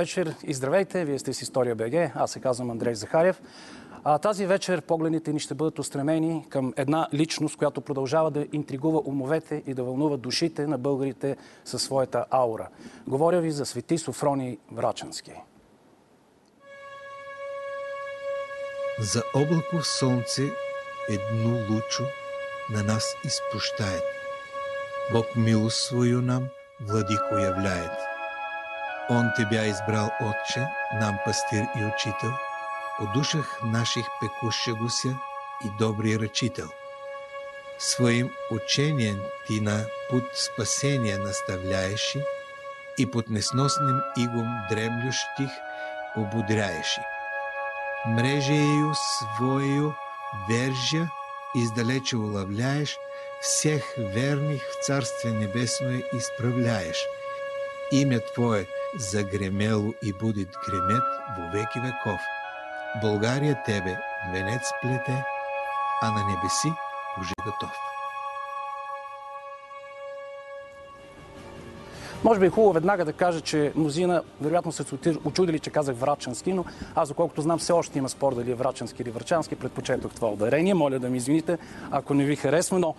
вечер и здравейте! Вие сте с История БГ. Аз се казвам Андрей Захарев. А, тази вечер погледните ни ще бъдат устремени към една личност, която продължава да интригува умовете и да вълнува душите на българите със своята аура. Говоря ви за свети Софроний Врачански. За облако слънце едно лучо на нас изпущает. Бог милост свою нам, владико являет. Он Тебя избрал, Отче, нам пастир и учител, от душах наших пекущегося и добрый ръчител. Своим учением Ти на путь спасения наставляешь и под несносным игом дремлющих обудряешь. Мрежею своею вержа издалече уловляешь, всех верных в Царстве Небесное исправляешь. Имя Твое загремело и будет гремет во веки веков. България Тебе венец плете, а на небеси уже готов. Може би е хубаво веднага да кажа, че мнозина вероятно се очудили, че казах Врачански, но аз, доколкото знам, все още има спор дали е Врачански или Врачански. Предпочетох това ударение. Моля да ми извините, ако не ви харесва, но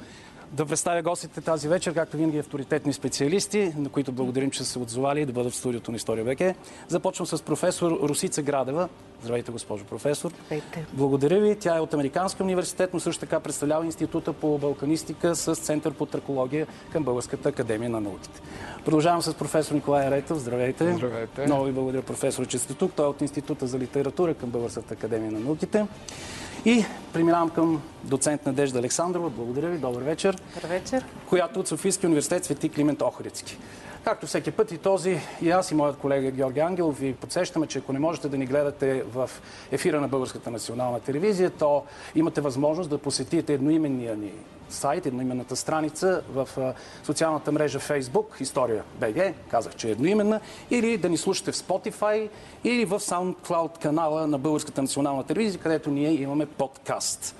да представя гостите тази вечер, както винаги авторитетни специалисти, на които благодарим, че са се отзовали и да бъдат в студиото на История БК. Започвам с професор Русица Градева. Здравейте, госпожо професор. Здравейте. Благодаря ви. Тя е от Американския университет, но също така представлява Института по балканистика с Център по тракология към Българската академия на науките. Продължавам с професор Николай Ретов. Здравейте. Здравейте. Много ви благодаря, професор, че сте тук. Той е от Института за литература към Българската академия на науките. И преминавам към доцент Надежда Александрова. Благодаря ви. Добър вечер. Добър вечер. Която от Софийския университет Свети Климент Охридски. Както всеки път и този, и аз и моят колега Георги Ангел ви подсещаме, че ако не можете да ни гледате в ефира на Българската национална телевизия, то имате възможност да посетите едноименния ни сайт, едноименната страница в социалната мрежа Facebook, История БГ, казах, че е едноименна, или да ни слушате в Spotify, или в SoundCloud канала на Българската национална телевизия, където ние имаме подкаст.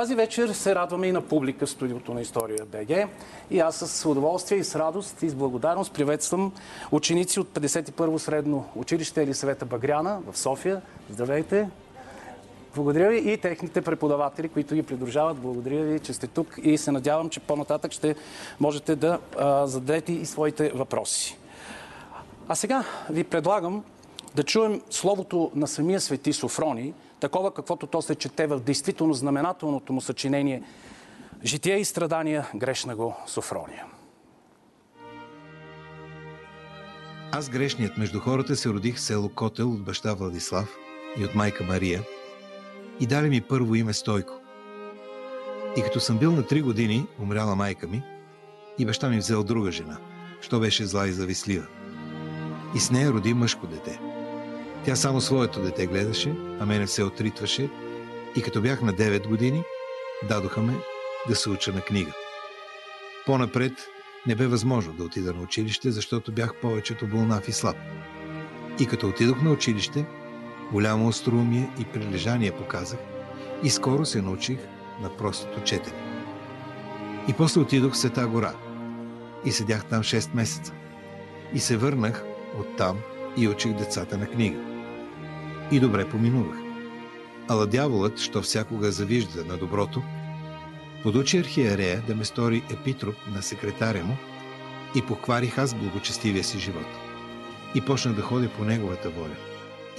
Тази вечер се радваме и на публика в студиото на История БГ. И аз с удоволствие и с радост и с благодарност приветствам ученици от 51-во средно училище Елисавета Багряна в София. Здравейте! Благодаря ви и техните преподаватели, които ги придружават. Благодаря ви, че сте тук и се надявам, че по-нататък ще можете да а, зададете и своите въпроси. А сега ви предлагам да чуем словото на самия свети Софрони, такова каквото то се чете в действително знаменателното му съчинение Жития и страдания грешна го Софрония. Аз грешният между хората се родих в село Котел от баща Владислав и от майка Мария и дали ми първо име Стойко. И като съм бил на три години, умряла майка ми и баща ми взел друга жена, що беше зла и завислива. И с нея роди мъжко дете. Тя само своето дете гледаше, а мене се отритваше и като бях на 9 години, дадоха ме да се уча на книга. По-напред не бе възможно да отида на училище, защото бях повечето болнав и слаб. И като отидох на училище, голямо остроумие и прилежание показах и скоро се научих на простото четене. И после отидох в Света гора и седях там 6 месеца. И се върнах оттам и учих децата на книга. И добре поминувах. Ала дяволът, що всякога завижда на доброто, подучи архиерея да ме стори епитроп на секретаря му и похварих аз благочестивия си живот. И почнах да ходя по неговата воля.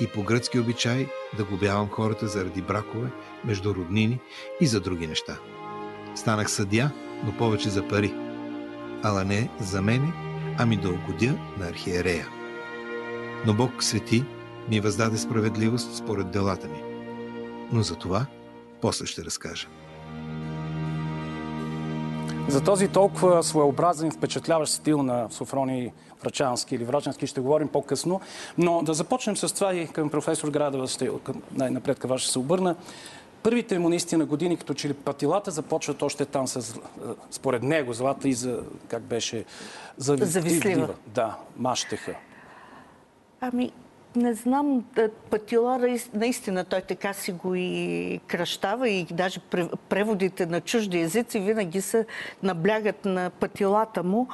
И по гръцки обичай да глобявам хората заради бракове между роднини и за други неща. Станах съдя, но повече за пари. Ала не за мене, ами да угодя на архиерея. Но Бог свети ми въздаде справедливост според делата ми. Но за това после ще разкажа. За този толкова своеобразен, впечатляващ стил на Софрони Врачански или Врачански ще говорим по-късно. Но да започнем с това и към професор Градова, ще, най-напред към вас ще се обърна. първите му наистина години, като че ли патилата започват още там с, според него, злата и за, как беше, завистлива. Да, мащеха. Ами, не знам, Патила наистина той така си го и кръщава и даже преводите на чужди езици винаги се наблягат на патилата му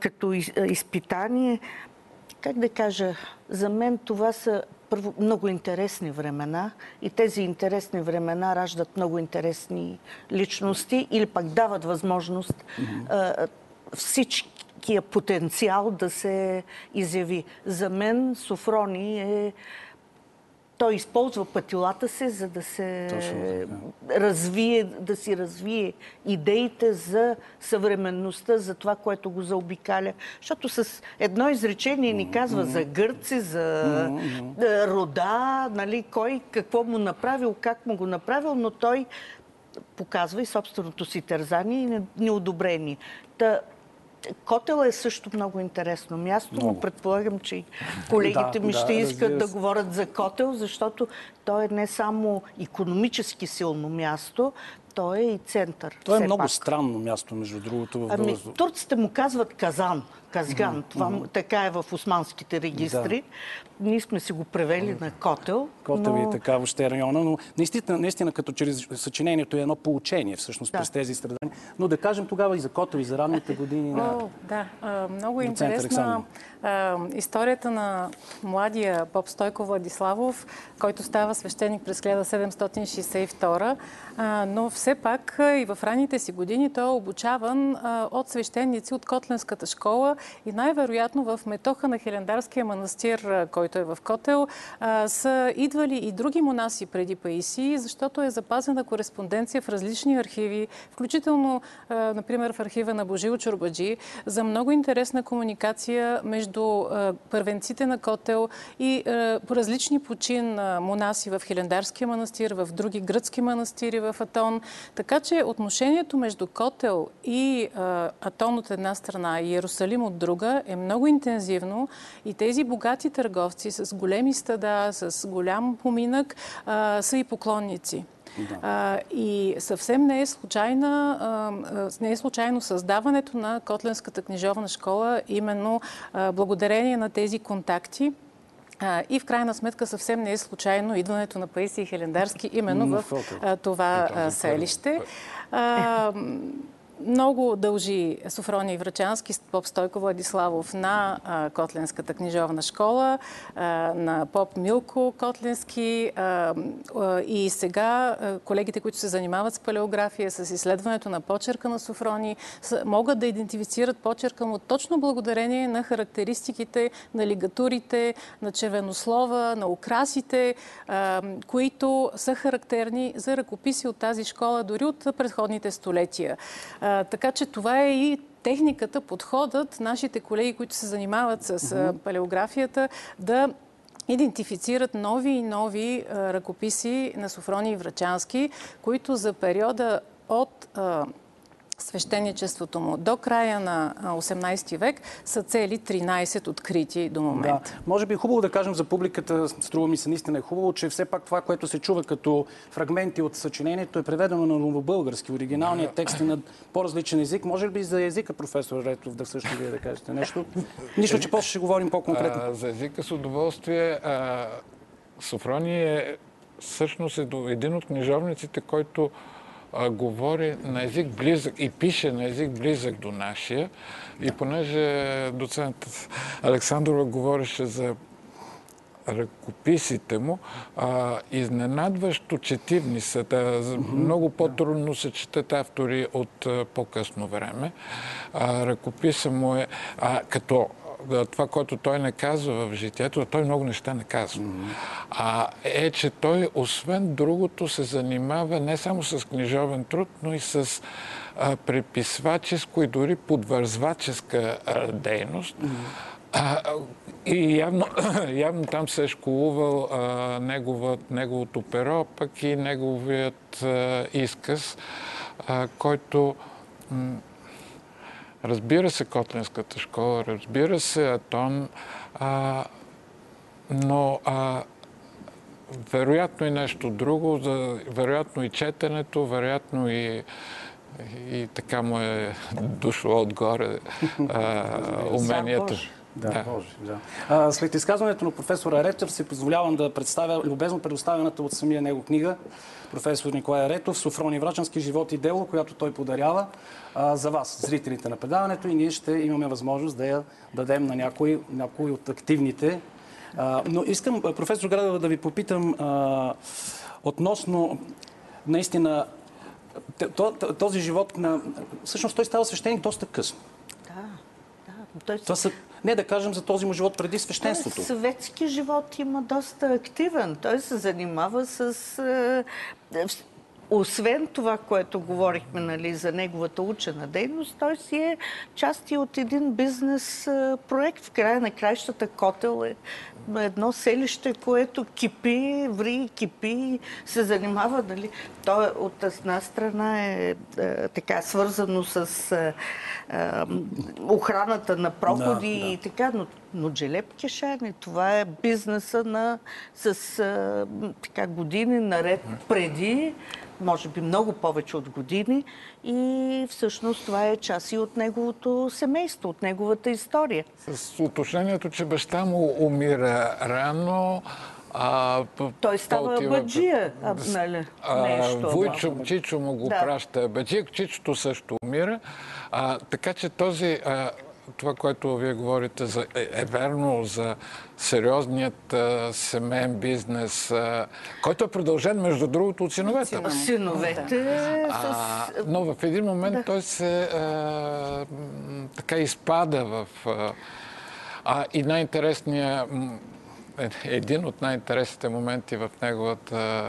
като изпитание. Как да кажа, за мен това са първо много интересни времена и тези интересни времена раждат много интересни личности или пък дават възможност mm-hmm. всички такия потенциал да се изяви. За мен Софрони е той използва пътилата си, за да се развие, да си развие идеите за съвременността, за това, което го заобикаля. Защото с едно изречение ни казва за гърци, за рода, нали, кой какво му направил, как му го направил, но той показва и собственото си тързание и неодобрение. Та, Котел е също много интересно място, много. но предполагам, че колегите да, ми ще да, искат да говорят за Котел, защото той е не само економически силно място, той е и център. То е много пак. странно място, между другото. В ами, турците му казват Казан. Казган. Mm-hmm. Това така е в османските регистри. Да. Ние сме си го превели mm-hmm. на Котел. Котел но... и така въобще района, но наистина, наистина като чрез съчинението е едно получение всъщност да. през тези страдания. Но да кажем тогава и за Котел и за ранните години. О, да, а, много интересна а, историята на младия поп Стойко Владиславов, който става свещеник през 1762, а, но все пак и в ранните си години той е обучаван от свещеници от Котленската школа и най-вероятно в метоха на Хелендарския манастир, който е в Котел, са идвали и други монаси преди Паиси, защото е запазена кореспонденция в различни архиви, включително, например, в архива на Божил Чурбаджи, за много интересна комуникация между първенците на Котел и по различни почин монаси в Хелендарския манастир, в други гръцки манастири в Атон. Така че отношението между Котел и Атон от една страна и Иерусалим от друга е много интензивно и тези богати търговци с големи стада, с голям поминък а, са и поклонници. Да. А, и съвсем не е, случайна, а, не е случайно създаването на Котленската книжовна школа, именно а, благодарение на тези контакти. А, и в крайна сметка съвсем не е случайно идването на Паисий Хелендарски именно в а, това а, селище. А, много дължи Софроний Врачански, поп Стойко Владиславов на Котленската книжовна школа, на поп Милко Котленски и сега колегите, които се занимават с палеография, с изследването на почерка на Софрони, могат да идентифицират почерка му точно благодарение на характеристиките на лигатурите, на червенослова, на украсите, които са характерни за ръкописи от тази школа, дори от предходните столетия така че това е и техниката, подходът, нашите колеги, които се занимават с uh-huh. палеографията, да идентифицират нови и нови а, ръкописи на Софрони и Врачански, които за периода от а, свещеничеството му до края на 18 век са цели 13 открити до момента. Да. Може би е хубаво да кажем за публиката, струва ми се наистина е хубаво, че все пак това, което се чува като фрагменти от съчинението е преведено на новобългарски. Оригиналният текст е на по-различен език. Може ли за езика, професор Ретов, да също вие да кажете нещо? Нищо, че после ще говорим по-конкретно. А, за езика с удоволствие. А, Софрони е всъщност е един от книжовниците, който а, говори на език близък и пише на език близък до нашия. И понеже доцент Александрова говореше за ръкописите му, а, изненадващо четивни са. Да, много по-трудно се четат автори от по-късно време. А, ръкописа му е, а, като това, което той не казва в житието, той много неща не казва. Mm-hmm. А е, че той, освен другото, се занимава не само с книжовен труд, но и с а, преписваческо и дори подвързваческа а, дейност. Mm-hmm. А, и явно, явно там се е школувал а, негова, неговото перо, пък и неговият а, изказ, а, който м- Разбира се Котлинската школа, разбира се Атон, а, но а, вероятно и нещо друго, за, вероятно и четенето, вероятно и и така му е дошло отгоре а, умението. Да, да. Боже, да. А, след изказването на професора Ретов се позволявам да представя любезно предоставената от самия него книга професор Николай Ретов Софрони Врачански живот и дело, която той подарява а, за вас, зрителите на предаването и ние ще имаме възможност да я дадем на някои, някои от активните. А, но искам, професор Градова, да ви попитам а, относно наистина този живот на... Всъщност той става свещеник доста късно. Да, да. Той... Това са, не да кажем за този му живот преди свещенството. Съветски живот има доста активен. Той се занимава с... Освен това, което говорихме нали, за неговата учена дейност, той си е части от един бизнес проект. В края на краищата Котел е едно селище, което кипи, ври, кипи, се занимава, нали? То е, от една страна е, е така свързано с е, охраната на проходи да, да. и така, но, но Джелеп Кешани, това е бизнеса на, с е, така години наред преди може би много повече от години и всъщност това е част и от неговото семейство, от неговата история. С уточнението, че баща му умира рано, а, Той става отива... баджия, а, нали, нещо. Войчо, Чичо му го да. праща баджия, Чичото също умира. А, така че този а, това, което вие говорите, за, е, е верно за сериозният а, семейен бизнес, а, който е продължен, между другото, от синовете. Синовете. А, но в един момент да. той се а, така изпада в... А, и най-интересният един от най-интересните моменти в неговата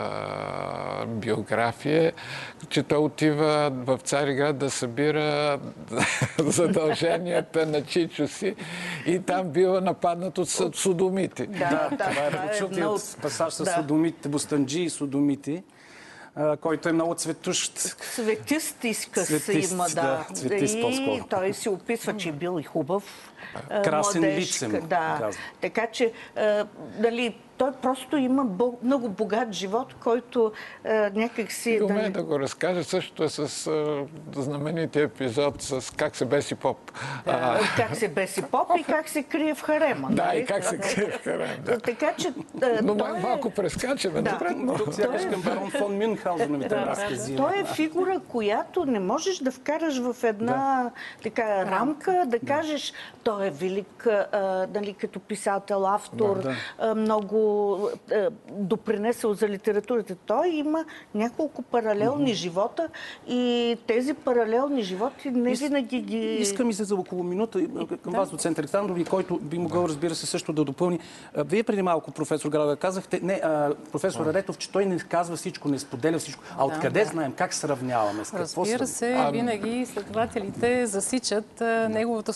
биография, че той отива в Цариград да събира задълженията на Чичо си и там бива нападнат от судомити. Да, да, това е прочутият пасаж с судомите, бустанджи и судомити който е много цветущ. Цветист изказ има, да. да цветист и той се описва, че е бил и хубав Красен лицем. Да. Така че, нали, той просто има много богат живот, който а, някак си... И да... да го разкаже. Същото е с а, знаменития епизод с как се беси поп. Да, как се беси поп и как се крие в харема. Да, нали? и как се крие в харема. Да. Така че... А, но той... малко прескачаме да. напред. Но... Тук сякаш към барон фон Мюнхаузеновите да, разкази. Той е фигура, която не можеш да вкараш в една да. така рамка, да кажеш, той е велик, а, нали, като писател, автор, да, да. много е, допринесъл за литературата. Той има няколко паралелни mm-hmm. живота и тези паралелни животи не Ис... винаги ги... Искам и се за около минута към да. вас, доцент Александров, който би могъл, разбира се, също да допълни. Вие преди малко, професор Града, казахте, не, а, професор Ретов, че той не казва всичко, не споделя всичко. А да, откъде да. знаем? Как сравняваме? С какво Разбира се, а... винаги следователите засичат а, неговото да.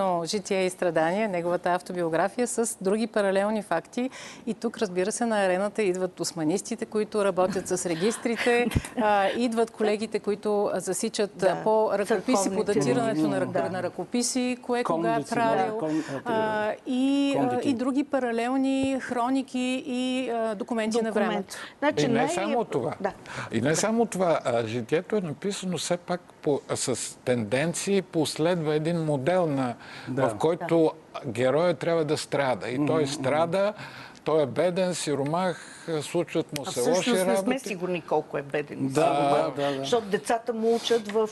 Собствено житие и страдание, неговата автобиография с други паралелни факти и тук, разбира се, на арената идват османистите, които работят с регистрите, а, идват колегите, които засичат да, по ръкописи, по датирането на, да. на ръкописи, кое кога е правил, а, и, а, и други паралелни хроники и а, документи Документ. на времето. Значи, и не най- само това. Да. И не само това. Житието е написано все пак по, с тенденции, последва един модел, на, да. в който героя трябва да страда. И той страда той е беден, сиромах, случват му се лоши работи. не сме сигурни колко е беден да, сиромах, да, да, да. защото децата му учат в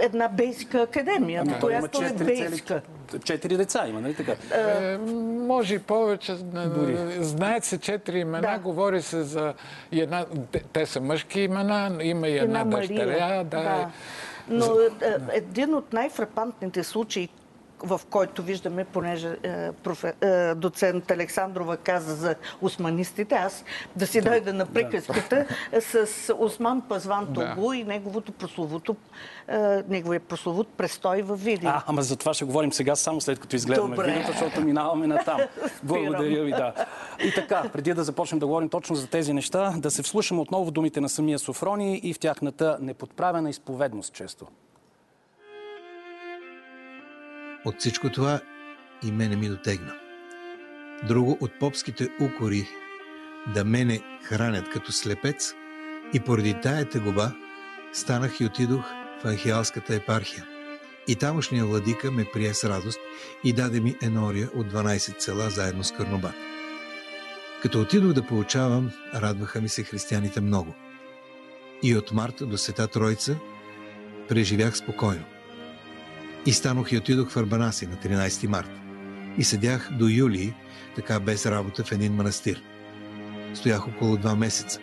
една бейска академия, да, която е бейска. Четири деца има, нали така? Е, може и повече. Дори. Знаят се четири имена, да. говори се за една... Те са мъжки имена, има и една, една дъщеря. Да, да. Но е, един от най-фрапантните случаи, в който виждаме, понеже е, профе, е, доцент Александрова каза за османистите, аз да си да, дойда на приказката да. с Осман Пазван Тогу да. и неговото прословото, е, неговия прословут престой в Видин. А, ама за това ще говорим сега, само след като изгледаме видеото, защото минаваме на там. Благодаря ви, да. И така, преди да започнем да говорим точно за тези неща, да се вслушаме отново в думите на самия Софрони и в тяхната неподправена изповедност често. От всичко това и мене ми дотегна. друго от попските укори да мене хранят като слепец и поради тая тегоба станах и отидох в Анхиалската епархия. И тамошния владика ме прие с радост и даде ми енория от 12 села заедно с Кърнобат. Като отидох да получавам, радваха ми се християните много. И от марта до Света Тройца преживях спокойно. И станох и отидох в Арбанаси на 13 марта. И седях до юли, така без работа в един манастир. Стоях около два месеца.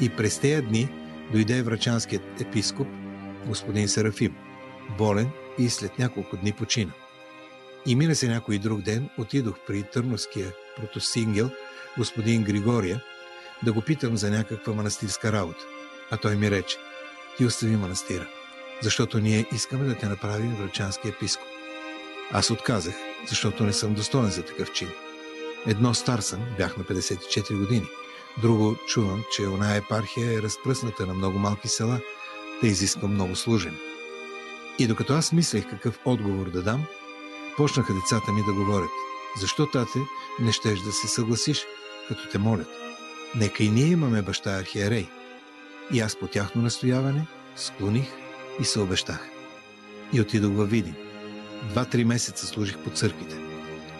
И през тези дни дойде врачанският епископ, господин Серафим, болен и след няколко дни почина. И мина се някой друг ден, отидох при Търновския протосингел, господин Григория, да го питам за някаква манастирска работа. А той ми рече, ти остави манастира, защото ние искаме да те направим врачански епископ. Аз отказах, защото не съм достоен за такъв чин. Едно стар съм, бях на 54 години. Друго чувам, че она епархия е разпръсната на много малки села, да изисква много служен. И докато аз мислех какъв отговор да дам, почнаха децата ми да говорят. Защо, тате, не щеш да се съгласиш, като те молят? Нека и ние имаме баща архиерей. И аз по тяхно настояване склоних и се обещах. И отидох във Видин. Два-три месеца служих по църквите.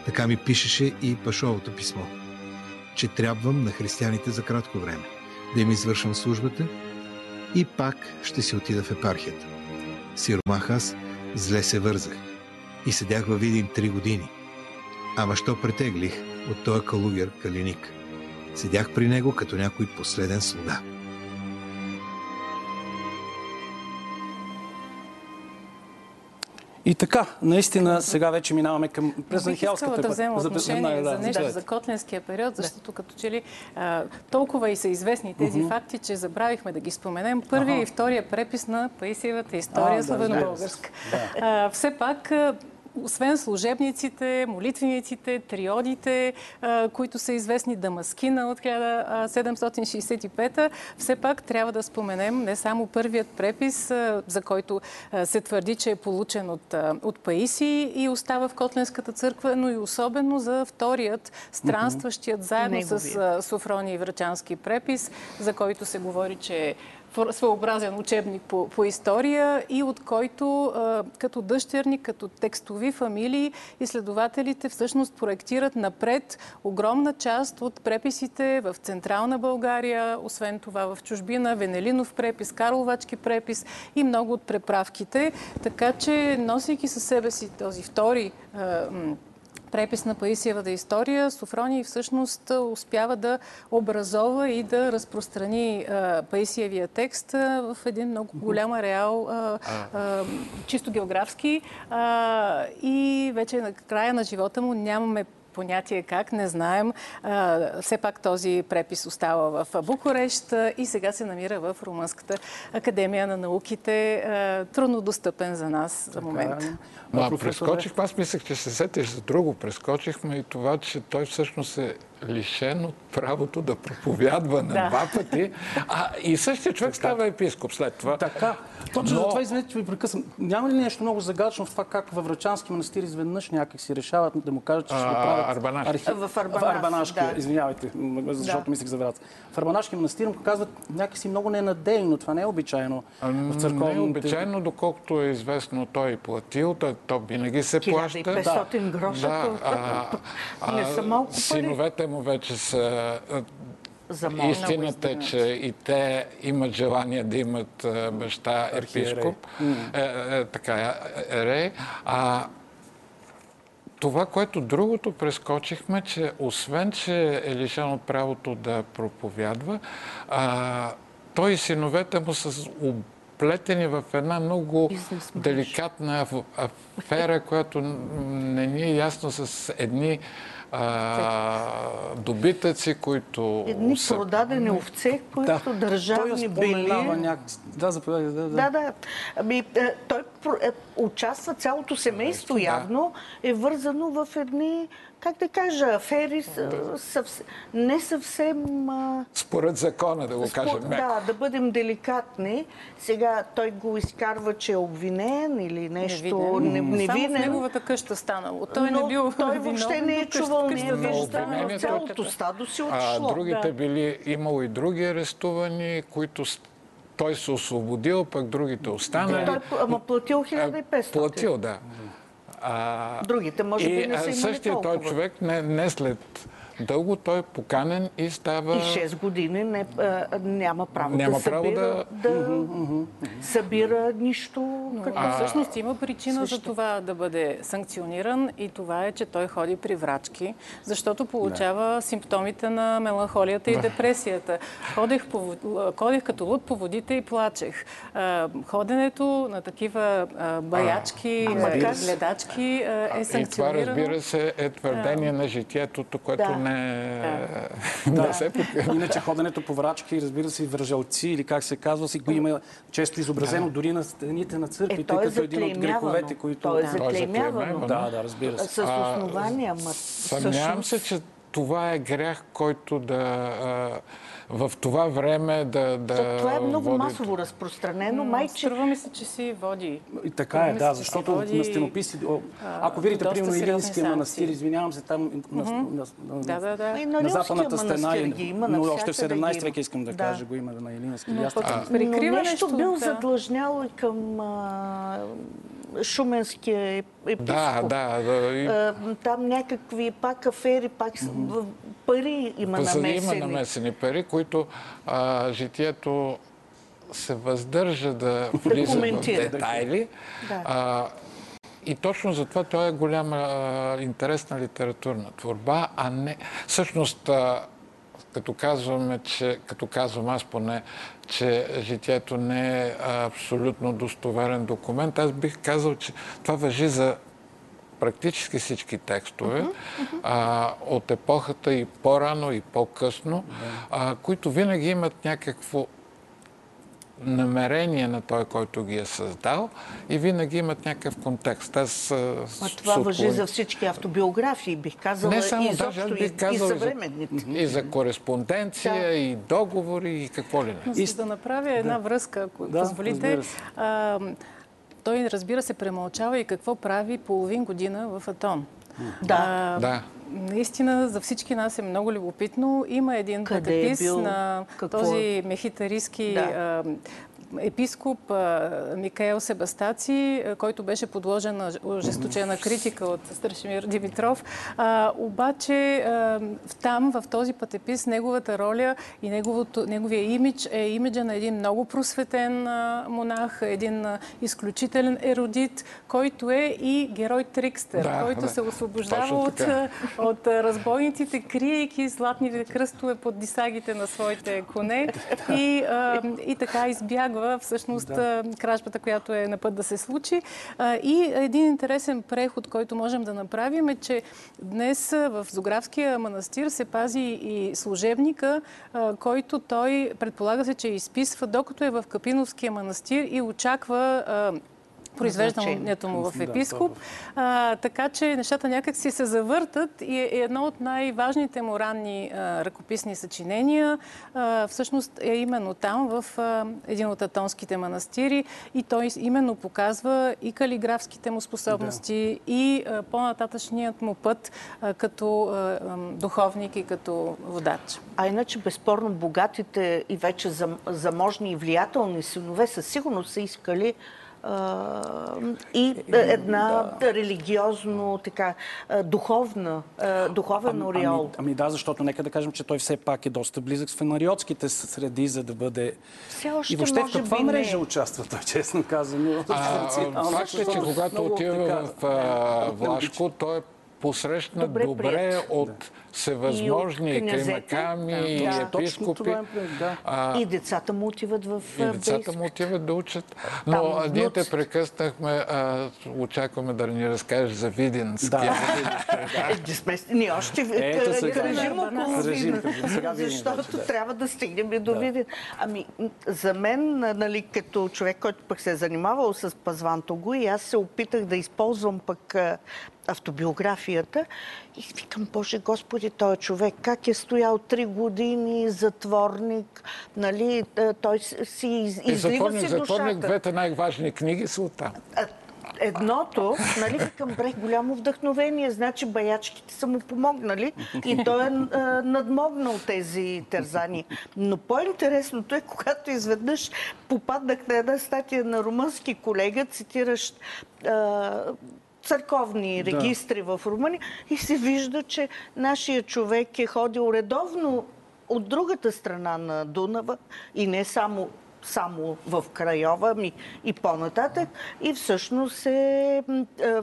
Така ми пишеше и Пашовото писмо, че трябвам на християните за кратко време, да им извършвам службата и пак ще си отида в епархията. Сиромах аз, зле се вързах и седях във Видин три години. Ама що претеглих от този калугер Калиник? Седях при него като някой последен слуга. И така, наистина, сега вече минаваме към презанхиалската... да взема отношение за нещо за Котлинския период, защото като че ли а, толкова и са известни тези uh-huh. факти, че забравихме да ги споменем. Първия и втория препис на Паисиевата история славено-българска. Да. все пак освен служебниците, молитвениците, триодите, които са известни Дамаскина от 1765, все пак трябва да споменем не само първият препис, за който се твърди, че е получен от, от Паиси и остава в Котленската църква, но и особено за вторият, странстващият заедно Неговия. с Софрони и Врачански препис, за който се говори, че е своеобразен учебник по, по история и от който като дъщерни, като текстови фамилии, изследователите всъщност проектират напред огромна част от преписите в Централна България, освен това в чужбина, Венелинов препис, Карловачки препис и много от преправките. Така че, носейки със себе си този втори препис на Паисиевата история, Софроний всъщност успява да образова и да разпространи Паисиевия текст в един много голям ареал, чисто географски. И вече на края на живота му нямаме понятие как, не знаем. все пак този препис остава в Букурещ и сега се намира в Румънската академия на науките. трудно достъпен за нас за момент. Но прескочих, аз мислех, че се сетиш за друго. Прескочихме и това, че той всъщност е лишен от правото да проповядва на да. два пъти. А и същия човек става епископ след това. Така. Точно Но... за това, извинете, че ви прекъсвам. Няма ли нещо много загадъчно в това как във Врачански манастир изведнъж някак си решават да му кажат, че ще го правят Арбанашки. Архи... В Арбанашки. В Арбанашки, да. извинявайте, защото да. мислих за Враца. В Арбанашки манастир му казват някакси много ненадейно. Това не е обичайно в църковните... Не е обичайно, доколкото е известно той е платил, то, то винаги се плаща. 1500 гроша. Да, а, а, не са малко пари. Синовете му вече са за Истината е, че и те имат желание да имат баща епископ, е, е, така, ерей. А това, което другото прескочихме, че освен, че е лишен от правото да проповядва, а, той и синовете му са оплетени в една много деликатна афера, която не ни е ясно с едни а, добитъци, които... Едни са... продадени овце, които да. държавни били... Няк... Да, заповядайте. Да, да. да, да. Ами, е, той участва цялото семейство явно, е вързано в едни как да кажа, афери съвсем, не съвсем... Според закона, да го спор... кажем меко. Да, да бъдем деликатни. Сега той го изкарва, че е обвинен или нещо невинен. Само в неговата къща станало. Той Но не бил той въобще не е чувал не е виждал, цялото стадо си отшло. А другите да. били, имало и други арестувани, които той се освободил, пък другите останали. Той, ама платил 1500. Платил, да. А, Другите може би не са имали Същия той човек не, не след дълго той е поканен и става... И 6 години не, а, няма право няма да право събира, да... да събира нищо. Но, а... Всъщност има причина Също. за това да бъде санкциониран и това е, че той ходи при врачки, защото получава да. симптомите на меланхолията и депресията. Ходех, по, ходех като луд по водите и плачех. Ходенето на такива baячки, гледачки е санкционирано. И това, разбира се, е твърдение на житието, което да. не да. не се Иначе ходенето по врачки, разбира се, вържалци или как се казва, си го има често изобразено да. дори на стените на църкви, е, тъй като е един от греховете, които... Той е заклеймявано. Да, да, разбира се. С основания, ма... Съмнявам се, че това е грях, който да в това време да. да това е много води... масово разпространено. Майче... Струва ми се, че си води. И така е, да, защото води... на стенописи. Ако видите, примерно, Илинския манастир, извинявам се, там на, на, на, да, да, да. на, на западната стена, има, но още в 17 век искам да, кажа, го има на Илински. Но, а, но нещо бил задлъжнял и към Шуменския. Да, да. да и... Там някакви пак афери, пак пари има намесени. Има намесени пари, които а, житието се въздържа да влиза в детайли. Да. А, и точно затова той е голяма интересна литературна творба, а не... Всъщност, а, като казваме, че, като казвам аз поне, че житието не е абсолютно достоверен документ, аз бих казал, че това въжи за практически всички текстове uh-huh, А, от епохата и по-рано и по-късно, uh-huh. които винаги имат някакво намерение на той, който ги е създал и винаги имат някакъв контекст. Аз, а това супо... въжи за всички автобиографии, бих казала, Не само, и, даже, бих казал, и съвременните. И за кореспонденция, да. и договори, и какво ли не. И... За да направя една да. връзка, ако да, позволите. А, той, разбира се, премълчава и какво прави половин година в Атон. Да. А, да наистина за всички нас е много любопитно. Има един Къде е бил? на Какво? този мехитариски да епископ Микаел Себастаци, който беше подложен на ожесточена критика от Страшимир Димитров. А, обаче там, в този пътепис, неговата роля и неговото, неговия имидж е имиджа на един много просветен монах, един изключителен еродит, който е и герой Трикстер, да, който да. се освобождава от, от разбойниците, криейки златните кръстове под дисагите на своите коне и, а, и така избягва избягва всъщност да. кражбата, която е на път да се случи. И един интересен преход, който можем да направим е, че днес в Зографския манастир се пази и служебника, който той предполага се, че изписва, докато е в Капиновския манастир и очаква произвеждането му в епископ. А, така че нещата някак си се завъртат и е едно от най-важните му ранни а, ръкописни съчинения. А, всъщност е именно там, в а, един от атонските манастири и той именно показва и калиграфските му способности да. и а, по-нататъчният му път а, като а, духовник и като водач. А иначе, безспорно, богатите и вече заможни и влиятелни синове със сигурност са искали и една да. религиозно, така, духовна, духовен ореол. Ами, ами да, защото нека да кажем, че той все пак е доста близък с фенариотските среди, за да бъде... Все още и въобще в каква мрежа не. участва той, честно казано? Факт е, че когато отива в Влашко, той е посрещна добре, добре от всевъзможни каймаками и да, епископи. Е, да. А, и децата му отиват в И децата му отиват да учат. Но Там, ние те прекъснахме, а, очакваме да ни разкажеш за Видински. Да. е, ние още режим около Видин, защото трябва да стигнем и до Видин. Ами, за мен, нали, като човек, който пък се е занимавал с Пазвантого, и аз се опитах да използвам пък автобиографията и викам, Боже Господи, този човек, как е стоял три години, затворник, нали, той си излива си затворник, душата. Затворник, двете най-важни книги са оттам. едното, нали, към брех голямо вдъхновение, значи баячките са му помогнали и той е надмогнал тези тързани. Но по-интересното е, когато изведнъж попаднах на една статия на румънски колега, цитиращ църковни регистри да. в Румъния и се вижда, че нашия човек е ходил редовно от другата страна на Дунава и не само само в Крайова, ми и по-нататък. И всъщност е, е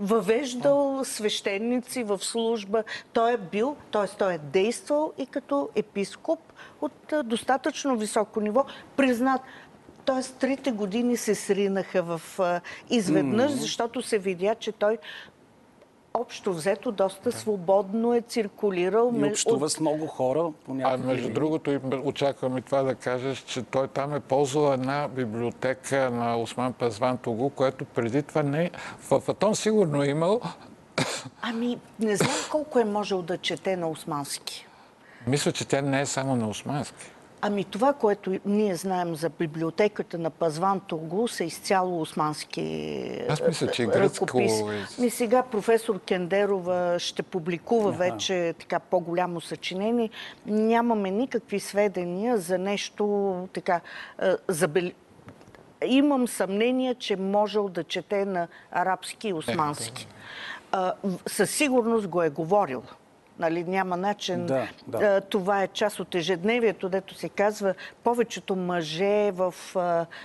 въвеждал свещеници в служба. Той е бил, т.е. той е действал и като епископ от е, достатъчно високо ниво, признат. Тоест, трите години се сринаха в изведнъж, защото се видя, че той общо взето доста свободно е циркулирал. И общува с много хора. А между другото, очаквам и това да кажеш, че той там е ползвал една библиотека на Осман Пазван Тогу, което преди това не... В Атон сигурно е имал... Ами, не знам колко е можел да чете на османски. Мисля, че тя не е само на османски. Ами това, което ние знаем за библиотеката на Пазван Тургу, са изцяло османски Аз мисля, че е гръцко... Ми сега професор Кендерова ще публикува ага. вече така по-голямо съчинение. Нямаме никакви сведения за нещо така забел... Имам съмнение, че можел да чете на арабски и османски. Е, със сигурност го е говорил. Нали, няма начин. Да, да. Това е част от ежедневието, дето се казва, повечето мъже в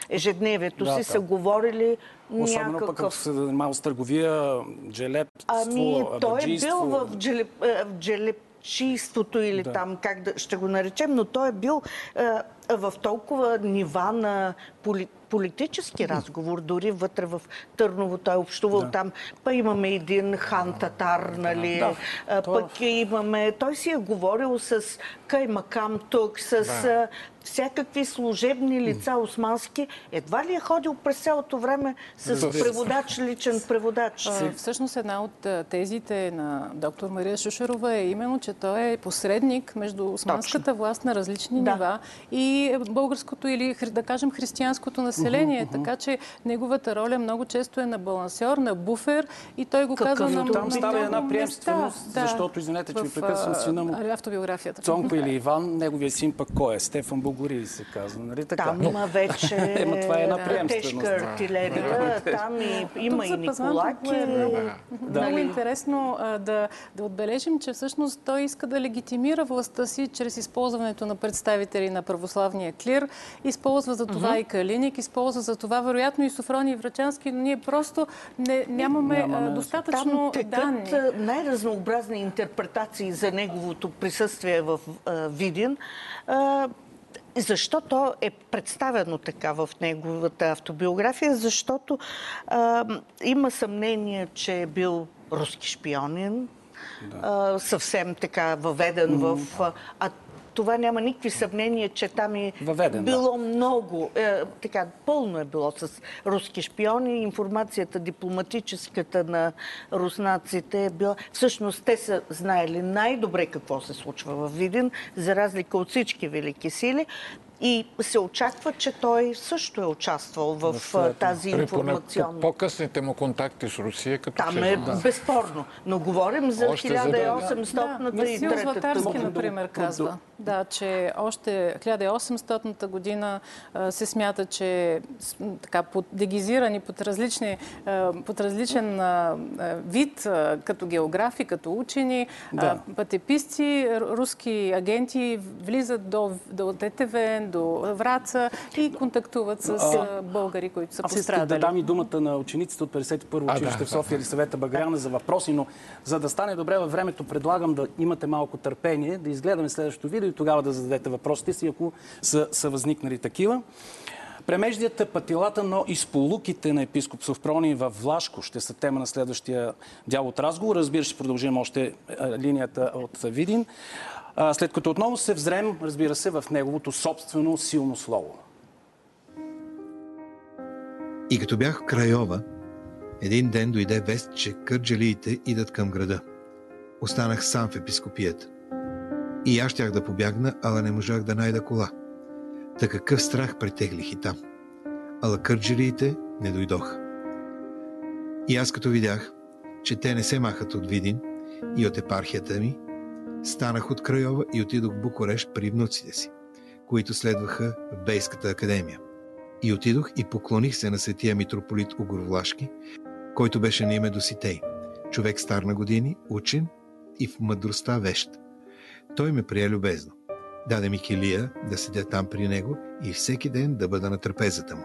ежедневието да, си да. са говорили Особено някакъв... пък ако се занимава с търговия, джелепство, Ами, той е бил в, джелеп, в джелепчийството или да. там, как да, ще го наречем, но той е бил е, в толкова нива на политика политически разговор, дори вътре в Търново той е общувал да. там. Па имаме един хан татар, нали? Да. Пък имаме... Той си е говорил с Каймакам тук, с да всякакви служебни лица османски. Едва ли е ходил през цялото време с преводач, личен преводач? А, всъщност една от тезите на доктор Мария Шушерова е именно, че той е посредник между османската Точно. власт на различни да. нива и българското или, да кажем, християнското население. Uh-huh, uh-huh. Така че неговата роля много често е на балансьор, на буфер и той го Какъв казва на Там става една приемственост, да, защото, извинете, че ви прекъсвам сина му. Автобиографията. Цонко или Иван, неговия син пък кой е? Стефан Богори се казва, нали така? Там има вече Ема, това е една тежка артилерия, там и, има и Николаки. Е да. Много интересно да, да отбележим, че всъщност той иска да легитимира властта си чрез използването на представители на православния клир. Използва за това и Калиник, използва за това вероятно и Софрони и Врачански, но ние просто не, нямаме, нямаме достатъчно там данни. най-разнообразни интерпретации за неговото присъствие в Видин. Защо то е представено така в неговата автобиография? Защото а, има съмнение, че е бил руски шпионин, да. а, съвсем така въведен mm. в... А това няма никакви съмнения, че там е Въведен, било да. много, е, така, пълно е било с руски шпиони. Информацията дипломатическата на руснаците е била... Всъщност те са знаели най-добре какво се случва в Видин, за разлика от всички велики сили. И се очаква, че той също е участвал в, в тази информационна... По-късните му контакти с Русия, като Там е да. безспорно. Но го за 1800-та да. и 3 Златарски, например, казва, да, че още 1800-та година а, се смята, че така, под, дегизирани под, различни, а, под различен а, вид, като географи, като учени, да. пътеписци, руски агенти влизат до, до ДТВ, до Враца и контактуват с а, българи, които са пострадали. Аз да дам и думата на учениците от 51-во училище да, в София или съвета Багряна за въпроси, но за да стане добре във времето, предлагам да имате малко търпение, да изгледаме следващото видео и тогава да зададете въпросите си, ако са, са възникнали такива. Премеждията, пътилата, но и сполуките на епископ Совпрони в Влашко ще са тема на следващия дял от разговор. Разбира се, ще продължим още линията от Видин след като отново се взрем, разбира се, в неговото собствено силно слово. И като бях в Крайова, един ден дойде вест, че кърджалиите идат към града. Останах сам в епископията. И аз щях да побягна, ала не можах да найда кола. Та какъв страх претеглих и там. Ала кърджалиите не дойдоха. И аз като видях, че те не се махат от Видин и от епархията ми, станах от Крайова и отидох в Букурещ при внуците си, които следваха в Бейската академия. И отидох и поклоних се на светия митрополит Угорлашки, който беше на име Доситей, човек стар на години, учен и в мъдростта вещ. Той ме прие любезно. Даде ми килия да седя там при него и всеки ден да бъда на трапезата му.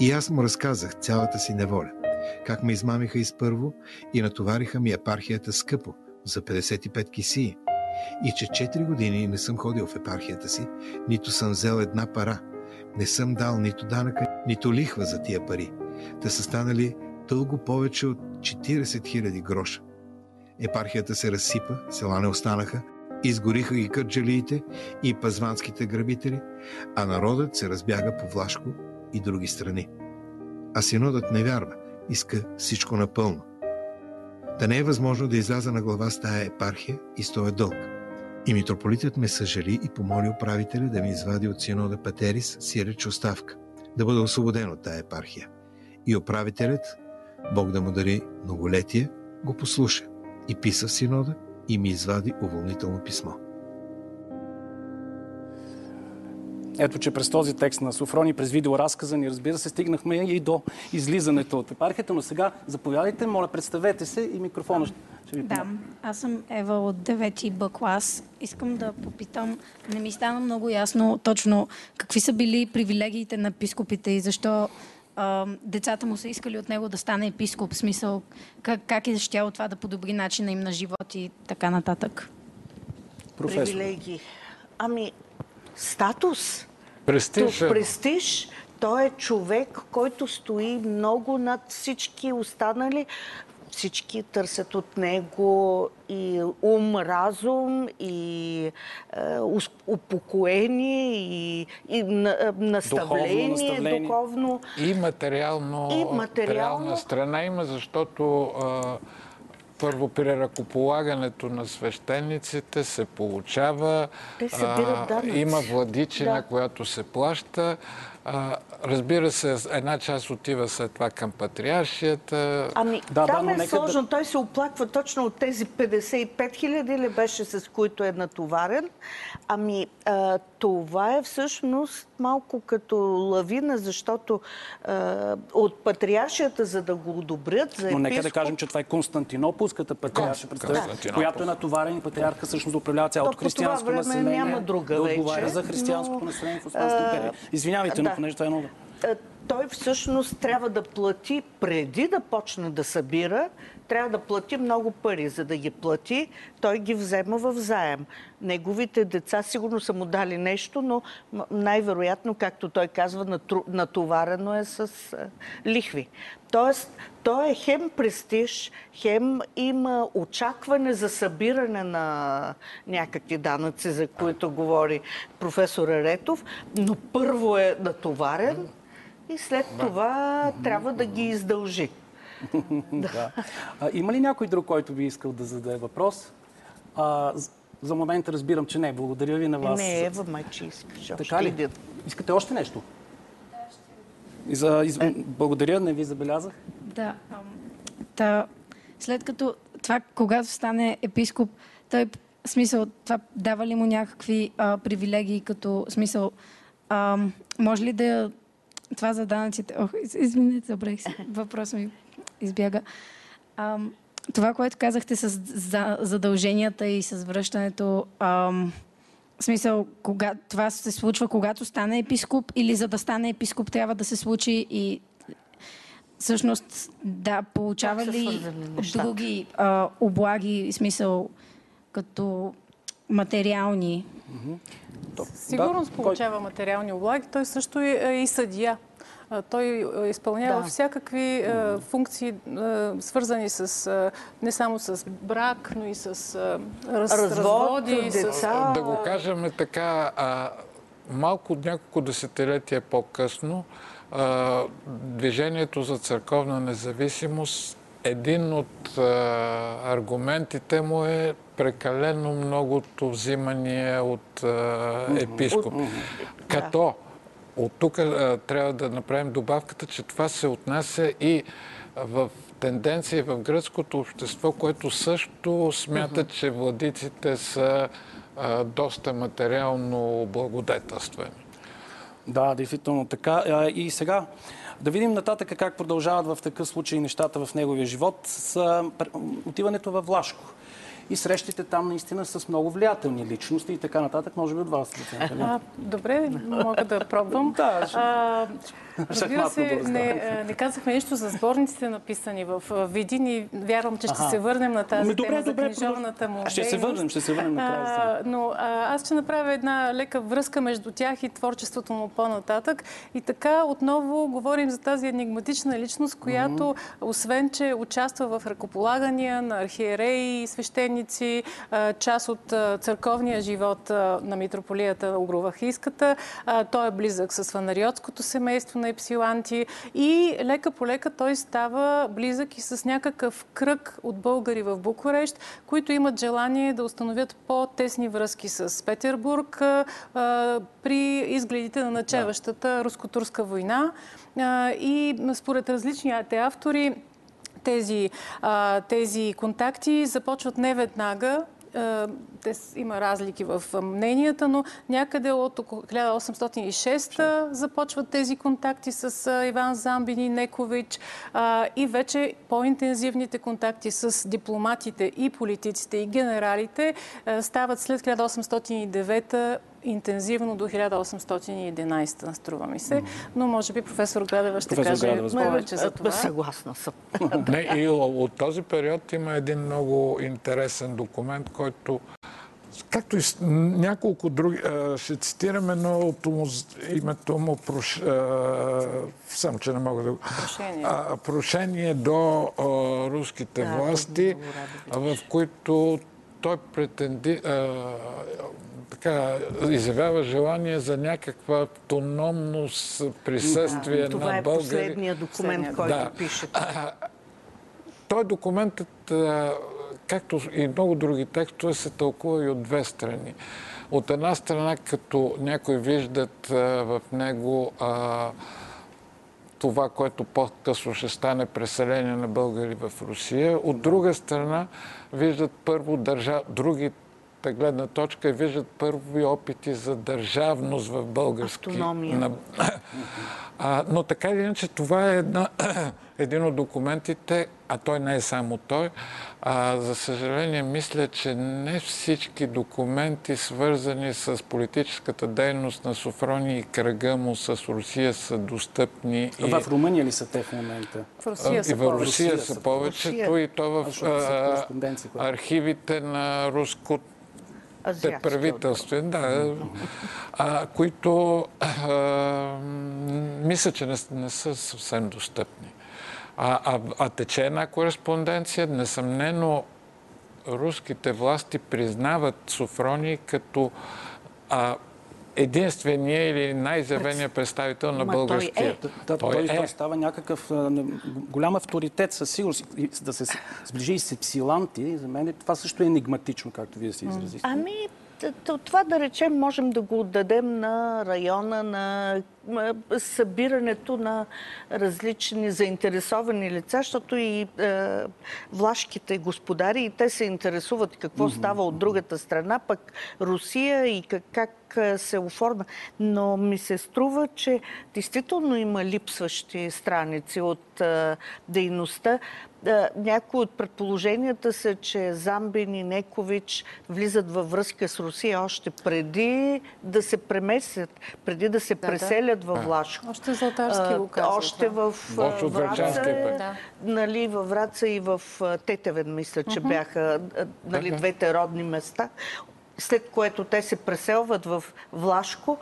И аз му разказах цялата си неволя, как ме измамиха изпърво и натовариха ми епархията скъпо, за 55 кисии, и че 4 години не съм ходил в епархията си, нито съм взел една пара, не съм дал нито данъка, нито лихва за тия пари. Та са станали дълго повече от 40 000 гроша. Епархията се разсипа, села не останаха, изгориха ги кърджалиите и пазванските грабители, а народът се разбяга по Влашко и други страни. А синодът не вярва, иска всичко напълно. Да не е възможно да изляза на глава с тая епархия и с този дълг. И митрополитът ме съжали и помоли управителя да ми извади от синода Патерис сиреч оставка, да бъда освободен от тая епархия. И управителят, Бог да му дари многолетие, го послуша и писа в синода и ми извади уволнително писмо. Ето, че през този текст на Софрони, през видеоразказа ни, разбира се, стигнахме и до излизането от епархията, но сега заповядайте, моля, представете се и микрофона ще ви Да, аз съм Ева от 9 Б клас. Искам да попитам, не ми стана много ясно точно какви са били привилегиите на епископите и защо а, децата му са искали от него да стане епископ, в смисъл как, как е щяло това да подобри начина им на живот и така нататък. Професор. Привилегии. Ами, статус. Престиж. То, престиж. Той е човек, който стои много над всички останали. Всички търсят от него и ум, разум, и е, упокоение, и, и на, е, наставление, Духовно наставление. духовно. И материално, И материално. материална страна има, защото а, първо при ръкополагането на свещениците се получава. Данъци. има владичина, Да. която се плаща. А, разбира се, една част отива след това към патриаршията. Ами, Да, да, там но е нека да- сложно. Той се оплаква точно от тези 55 хиляди ли беше, с които е натоварен. Ами, а, това е всъщност малко като лавина, защото а, от патриаршията, за да го одобрят за Но нека да епископ, кажем, че това е Константинополската патриарша, която е натоварена и патриарха всъщност да управлява цялото християнско време население. няма друга да вече, отговаря за християнското но, население в Османската империя. Извинявайте, но да. понеже това е много... той всъщност трябва да плати, преди да почне да събира, трябва да плати много пари. За да ги плати, той ги взема в заем. Неговите деца сигурно са му дали нещо, но най-вероятно, както той казва, натоварено е с е, лихви. Тоест, той е хем престиж, хем има очакване за събиране на някакви данъци, за които говори професор Ретов, но първо е натоварен и след това трябва да ги издължи. Да. А, има ли някой друг, който би искал да зададе въпрос? А, за момента разбирам, че не. Благодаря ви на вас. Не, Ева, майче искаш. Така ли? Искате още нещо? И за, из... Благодаря, не ви забелязах. Да. Та, след като това, когато стане епископ, той, смисъл, това дава ли му някакви а, привилегии, като смисъл, ам, може ли да... Това за данъците... Ох, из- извинете, забравих се. Въпрос ми избяга. Ам, това, което казахте с за, задълженията и с връщането, ам, в смисъл, кога, това се случва когато стане епископ или за да стане епископ трябва да се случи и всъщност да получава ли други а, облаги, в смисъл като материални. Сигурно Да, получава материални облаги. Той също е е и съдия. Той е, изпълнява Да. всякакви е, функции, е, свързани с, е, не само с брак, но и с е, раз, Развод, разводи, с деца. Да го кажем така, а, малко от няколко десетилетия по-късно, а, Движението за църковна независимост, един от а, аргументите му е прекалено многото взимания от а, епископ. Като от тук трябва да направим добавката, че това се отнася и в тенденция в гръцкото общество, което също смята, че владиците са а, доста материално благодетелствени. Да, действително така. И сега да видим нататък как продължават в такъв случай нещата в неговия живот с отиването във Влашко и срещите там наистина с много влиятелни личности и така нататък. Може би от вас, а, Добре, мога да пробвам. да, а, Разбира се, не, не казахме нищо за сборниците, написани в Видин и вярвам, че ще се върнем на тази ами, тема за книжовната му Ще се върнем, ще се върнем накрая. Но а, аз ще направя една лека връзка между тях и творчеството му по-нататък. И така отново говорим за тази енигматична личност, която, освен, че участва в ръкополагания на архиереи свещеници, част от църковния живот на митрополията Огровахийската, той е близък с фанариотското семейство на епсиланти и лека по лека той става близък и с някакъв кръг от българи в Букурещ, които имат желание да установят по-тесни връзки с Петербург при изгледите на начеващата руско-турска война. И според различните автори, тези, тези контакти започват не веднага, те, има разлики в мненията, но някъде от 1806 започват тези контакти с Иван Замбин и Некович и вече по-интензивните контакти с дипломатите и политиците и генералите стават след 1809 интензивно до 1811, струва ми се. Но може би професор Градева ще професор каже Градева, повече за това. Съгласна съм. Не, и от този период има един много интересен документ, който Както и няколко други, ще цитирам едно от името му, прош, сам, че не мога да го... Прошение. прошение до руските да, власти, в които той претенди, така, изявява желание за някаква автономност, присъствие да, това на е българи. Това е последния документ, който да. пише. той документът, както и много други текстове, се тълкува и от две страни. От една страна, като някои виждат в него а, това, което по-късно ще стане преселение на българи в Русия. От друга страна, виждат първо държа... други гледна точка и виждат първи опити за държавност в български... Автономия. А, но така или иначе това е една, един от документите, а той не е само той. А, за съжаление, мисля, че не всички документи, свързани с политическата дейност на Софрони и кръга му с Русия, са достъпни. И... В Румъния ли са те в момента? В Русия са, и в Русия са повечето, и то в а, архивите на руското те правителствен, да, а, които а, мисля, че не, не са съвсем достъпни. А, а, а тече една кореспонденция. Несъмнено, руските власти признават Софрони като а, единствения или най-изявения представител на българския. Той, е. Да, той, той, е. той става някакъв а, голям авторитет със сигурност. Да се сближи и с епсиланти, за мен това също е енигматично, както вие се изразихте. Ами, това да речем можем да го отдадем на района, на събирането на различни заинтересовани лица, защото и е, влашките господари и те се интересуват какво mm-hmm. става от другата страна, пък Русия и как, как се оформя. Но ми се струва, че действително има липсващи страници от дейността. Някои от предположенията са, че Замбин и Некович влизат във връзка с Русия още преди да се преместят, преди да се да, преселят да. във Влашко. Още Златарски го казва. Още в Враца, нали, във Враца и в Тетевен, мисля, че бяха нали, двете родни места след което те се преселват в Влашко,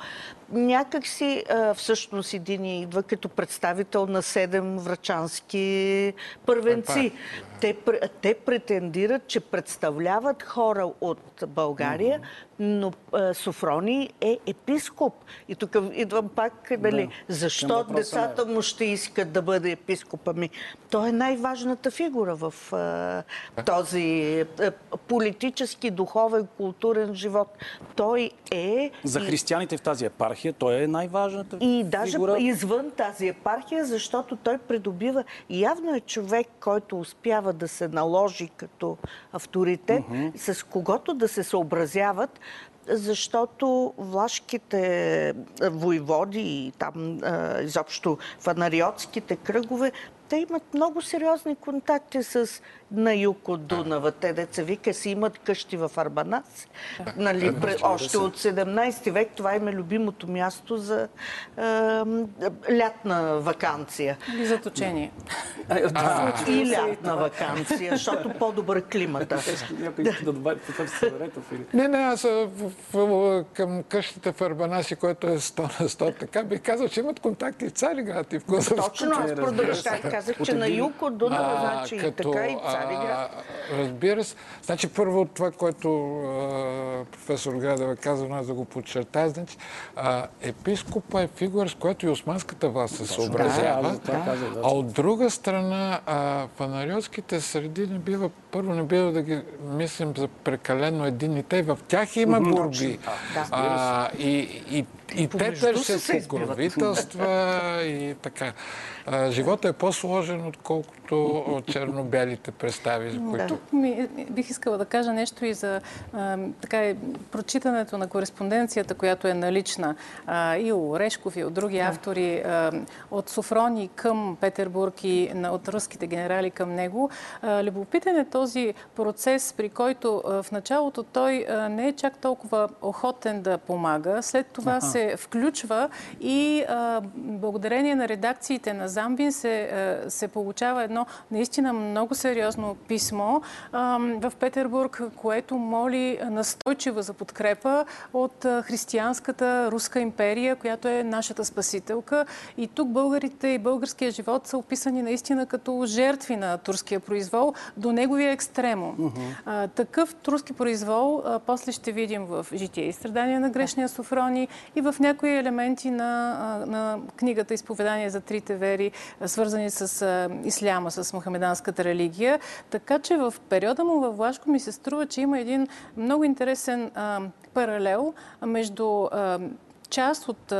някак си всъщност един идва като представител на седем врачански първенци. Те, те претендират, че представляват хора от България, но Софрони е епископ. И тук идвам пак, нали, да. защо децата му ще искат да бъде епископ? Ами, той е най-важната фигура в а, този а, политически, духовен, културен живот. Той е... За християните в тази епархия той е най-важната И даже фигура. извън тази епархия, защото той придобива... Явно е човек, който успява да се наложи като авторитет, с когото да се съобразяват, защото влашките войводи и там а, изобщо фанариотските кръгове, те имат много сериозни контакти с на юг от Дунава. Те деца вика си имат къщи в Арбанас. Нали, пре- още от 17 век това им е любимото място за е, лятна вакансия. Или заточение. И лятна вакансия, защото по-добър климата. Някой иска да добави или... Не, не, аз а, в, в, към къщата в Арбанаси, което е 100 на 100, така бих казал, че имат контакти в Цариград и в Козовско. Точно, аз продължах. Казах, че на юг от Дунава, значи и така и Цариград. Разбира се. Значи първо това, което а, професор Градева каза, аз да го подчертая, значи а, епископа е фигура, с която и османската власт се съобразява. Да, казах, да. А от друга страна, а, фанариотските среди не бива, първо не бива да ги мислим за прекалено единни. Те в тях има борби. А, и, и, и те си се търсят покровителства и така. А, живота е по-сложен, отколкото от черно-бялите представи, за които Тук ми, бих искала да кажа нещо и за а, така, прочитането на кореспонденцията, която е налична а, и у Орешков, и от други автори, а, от Софрони към Петербург и на, от руските генерали към него. А, любопитен е този процес, при който а, в началото той а, не е чак толкова охотен да помага. След това се включва и а, благодарение на редакциите на Замбин се, а, се получава едно наистина много сериозно писмо в Петербург, което моли настойчиво за подкрепа от а, християнската руска империя, която е нашата спасителка. И тук българите и българския живот са описани наистина като жертви на турския произвол до неговия екстремум. А, такъв турски произвол после ще видим в Житие и страдания на грешния Софрони и в някои елементи на, на книгата Изповедание за трите вери, свързани с исляма, с мухамеданската религия. Така че в периода му във Влашко ми се струва, че има един много интересен паралел между част от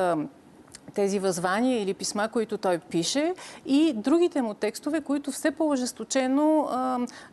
тези възвания или писма, които той пише и другите му текстове, които все по-ожесточено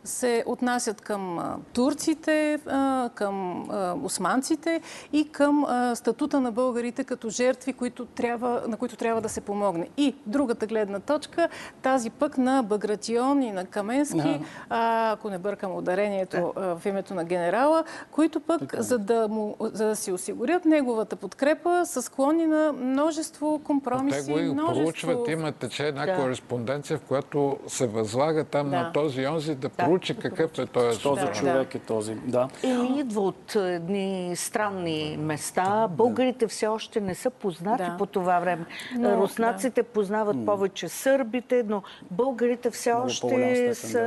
се отнасят към турците, а, към а, османците и към а, статута на българите като жертви, които трябва, на които трябва да се помогне. И другата гледна точка, тази пък на Багратион и на Каменски, а, ако не бъркам ударението а, в името на генерала, които пък, за да, му, за да си осигурят неговата подкрепа, са склонни на множество те компромиси, го и множество... проучват, има тече една Да. кореспонденция, в която се възлага там Да. на този и онзи да проучи какъв е този Този Да, човек е този. Да. Еми, идва от едни странни места. Българите все още не са познати Да. по това време. Но, Руснаците познават повече сърбите, но българите все Много още са...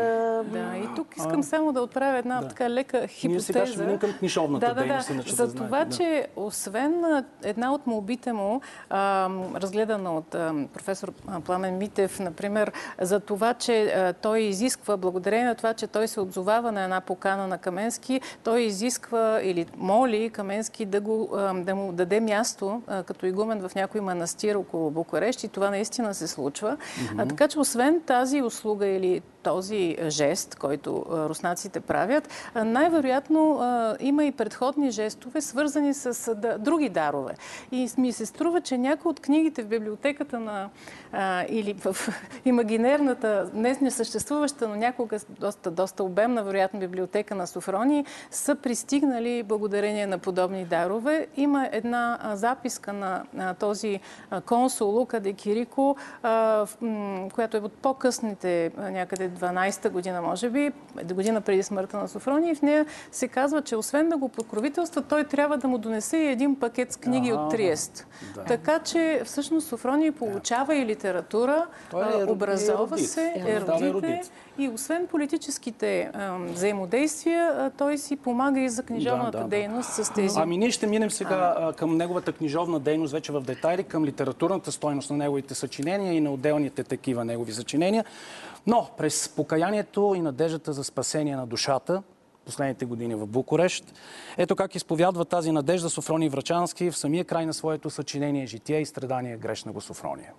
Да, и тук искам само да отправя една така лека хипотеза. сега ще към книжовната да, да, дейност, да. да За това, да. че освен една от молбите му, а, разгледана от професор Пламен Митев, например, за това, че той изисква, благодарение на това, че той се отзовава на една покана на Каменски, той изисква или моли Каменски да, го, да му даде място като игумен в някой манастир около Букурещ и това наистина се случва. А, така че освен тази услуга или този жест, който а, руснаците правят, а, най-вероятно има и предходни жестове, свързани с други дарове. И ми се струва, че някои от книгите в библиотеката на или в имагинерната, днес не съществуваща, но някога доста, доста обемна, вероятно, библиотека на Софрони, са пристигнали благодарение на подобни дарове. Има една записка на, този консул Лука де Кирико, която е от по-късните, някъде 12-та година, може би, година преди смъртта на Софрони. И в нея се казва, че освен да го покровителства, той трябва да му донесе и един пакет с книги от Триест. Така че всъщност Софрони получава и литература, Той е образова Ерудит. се, Да, е. ерудит. И освен политическите а, взаимодействия, а, той си помага и за книжовната Да, да, да. дейност с тези. Ами ние ще минем сега а, към неговата книжовна дейност, вече в детайли, към литературната стойност на неговите съчинения и на отделните такива негови съчинения. Но през покаянието и надеждата за спасение на душата, последните години в Букурещ. Ето как изповядва тази надежда Софрони Врачански в самия край на своето съчинение «Житие и страдания грешна го Софрония».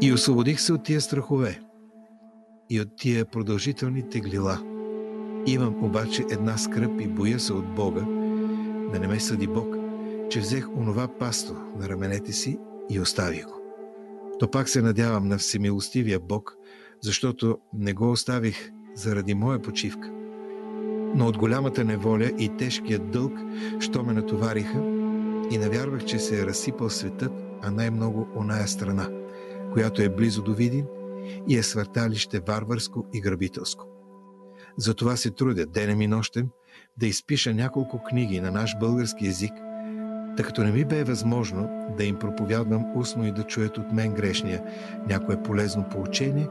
И освободих се от тия страхове и от тия продължителни теглила. Имам обаче една скръп и боя се от Бога, да не ме съди Бог, че взех онова пасто на раменете си и оставих го. То пак се надявам на всемилостивия Бог, защото не го оставих заради моя почивка. Но от голямата неволя и тежкият дълг, що ме натовариха, и навярвах, че се е разсипал светът, а най-много оная страна, която е близо до Видин и е свърталище варварско и грабителско. Затова се трудя денем и нощем да изпиша няколко книги на наш български язик, тъй като не ми бе възможно да им проповядвам устно и да чуят от мен грешния някое полезно поучение,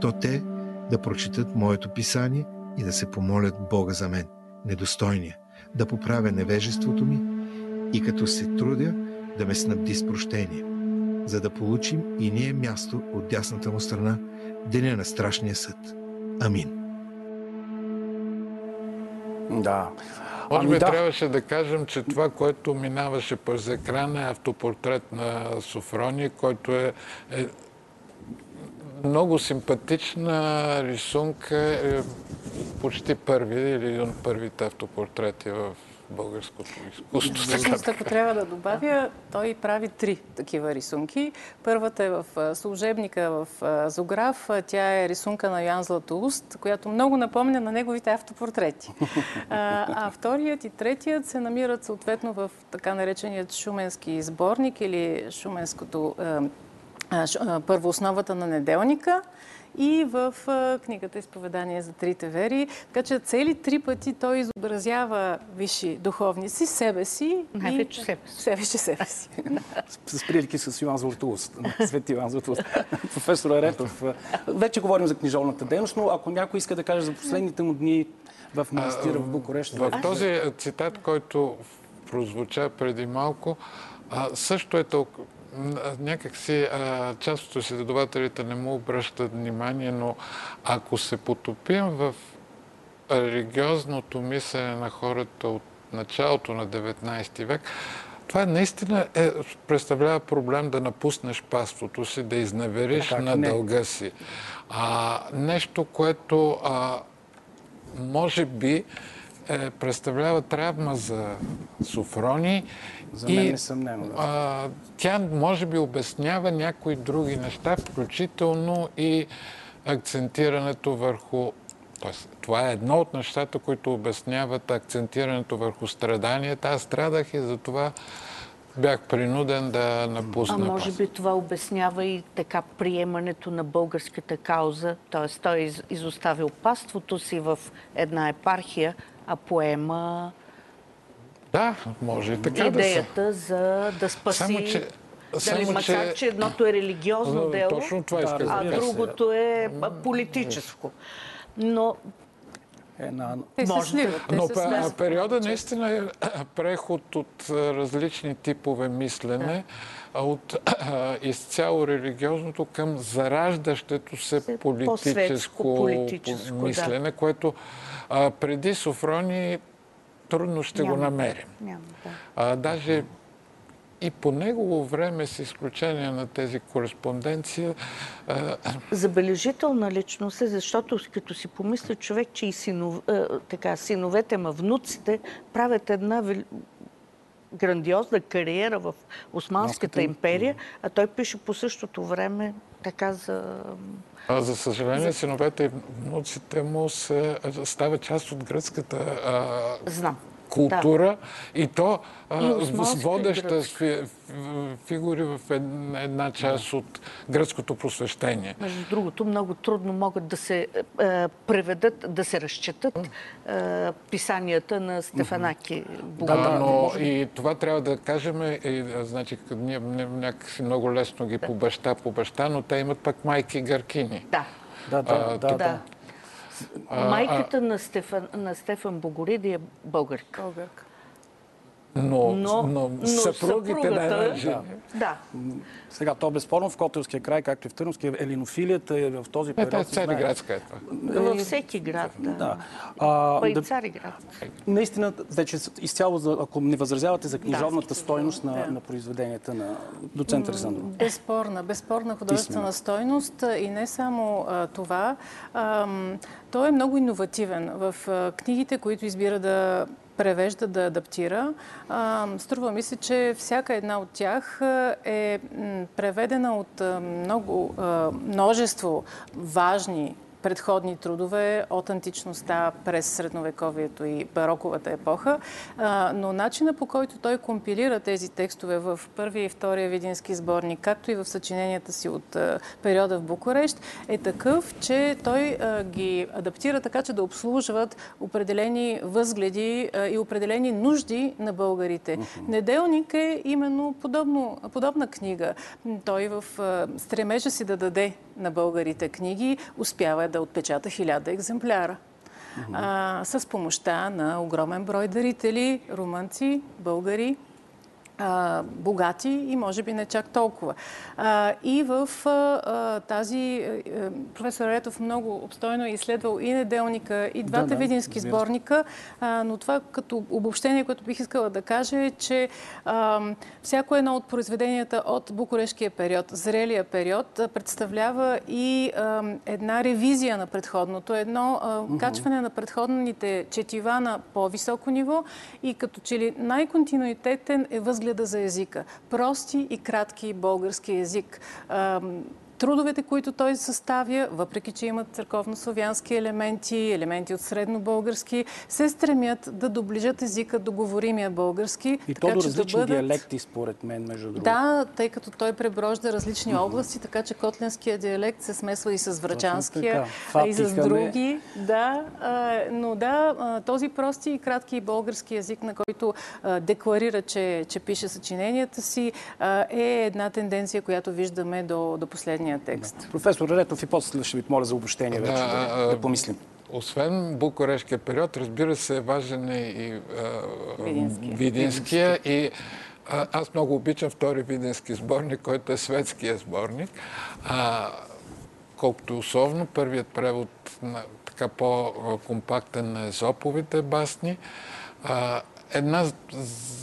то те да прочитат моето писание и да се помолят Бога за мен, недостойния, да поправя невежеството ми и като се трудя да ме снабди с прощение, за да получим и ние място от дясната му страна деня на страшния съд. Амин. Да. Може ами би да. трябваше да кажем, че това, което минаваше през екрана е автопортрет на Софрони, който е, е много симпатична рисунка, е почти първи или един от първите автопортрети в българското изкуство. Всъщност, ако трябва да добавя, той прави три такива рисунки. Първата е в служебника в Зограф. Тя е рисунка на Ян Златоуст, която много напомня на неговите автопортрети. А, а вторият и третият се намират съответно в така нареченият Шуменски сборник или Шуменското първо основата на неделника и в книгата Изповедание за трите вери. Така че цели три пъти той изобразява висши духовници, себе си Най-вече и... себе си. Себе, себе си. с прилики с Йоан Златоуст, Свети Йоан Златоуст. Професор Еретов, вече говорим за книжовната дейност, но ако някой иска да каже за последните му дни в манастира в Букурещ. В този цитат, който прозвуча преди малко, също е толкова някакси част от изследователите не му обръщат внимание, но ако се потопим в религиозното мислене на хората от началото на 19 век, това наистина е, представлява проблем да напуснеш паството си, да изневериш как на не? дълга си. А, нещо, което а, може би е, представлява травма за Софрони за мен и, несъмнено. Да. А, тя може би обяснява някои други неща, включително и акцентирането върху Тоест, това е едно от нещата, които обясняват акцентирането върху страданията. Аз страдах и затова бях принуден да напусна. А може би това обяснява и така приемането на българската кауза. Т.е. той е изоставил паството си в една епархия, а поема да, може и така Идеята да са. за да спаси... Само, че... Дали, Само, макар, че... че едното е религиозно дело, Точно това да, а другото е политическо. Но една... Може. Но а, периода наистина е преход от различни типове мислене, да. от а, изцяло религиозното към зараждащето се политическо, политическо мислене, да. което преди Софрони трудно ще няма, го намерим. Няма, да. а, даже и по негово време, с изключение на тези кореспонденция... А... Забележителна личност е, защото като си помисля човек, че и синов, така, синовете, ма внуците правят една грандиозна кариера в Османската империя, а той пише по същото време така за... А, за съжаление, за... синовете и внуците му се, става част от гръцката а... Знам култура да. и то с водеща фигури в една част да. от гръцкото просвещение. Между другото, много трудно могат да се е, преведат, да се разчетат е, писанията на Стефанаки. Да, да, но и това трябва да кажем, и, значи, ние някакси много лесно ги да. по баща, по баща, но те имат пък майки гъркини. Да. Да, да, а, да. да. Майката а, на, Стефан, на Стефан Богориди е българка. Българка. Но, но, но, но съпругите да, да. да. Сега, то безспорно в Котелския край, както и в Търновския, елинофилията е в този период. Е, е Цариградска е това. Във всеки град, да. да. А, и Цариград. Наистина, вече изцяло, ако не възразявате за книжовната да, стойност на, да. на произведенията на доцент Александров. Безспорна, безспорна художествена стойност и не само а, това. А, той е много иновативен в а, книгите, които избира да превежда, да адаптира. Струва ми се, че всяка една от тях е преведена от много, множество важни предходни трудове от античността през средновековието и бароковата епоха, но начина по който той компилира тези текстове в първия и втория видински сборник, както и в съчиненията си от периода в Букурещ, е такъв, че той ги адаптира така, че да обслужват определени възгледи и определени нужди на българите. Неделник е именно подобно, подобна книга. Той в стремежа си да даде на българите книги успява да отпечата хиляда екземпляра. А, с помощта на огромен брой дарители, румънци, българи, богати и може би не чак толкова. И в тази... А, професор Ретов много обстойно е изследвал и неделника, и двата да, да, видински разбира. сборника, но това като обобщение, което бих искала да кажа е, че всяко едно от произведенията от Букурешкия период, зрелия период, представлява и една ревизия на предходното, едно качване на предходните четива на по-високо ниво и като че ли най-континуитетен е възглед възгледа за езика. Прости и кратки български език трудовете, които той съставя, въпреки че имат църковно-славянски елементи, елементи от средно-български, се стремят да доближат езика до говоримия български. И така, то до различни да бъдат... диалекти, според мен, между другото. Да, тъй като той преброжда различни mm-hmm. области, така че котлинския диалект се смесва и с врачанския, и с други. Да, но да, този прости и кратки български язик, на който декларира, че, че пише съчиненията си, е една тенденция, която виждаме до, до последния самия текст. Да. Професор Ретов и после ще ви помоля за обобщение вече, да, да, да помислим. Освен Букурешкия период, разбира се, важен е и Видинския. Видинския и а, аз много обичам втори видински сборник, който е светския сборник. А, колкото условно, първият превод на така по-компактен на Езоповите басни. А, една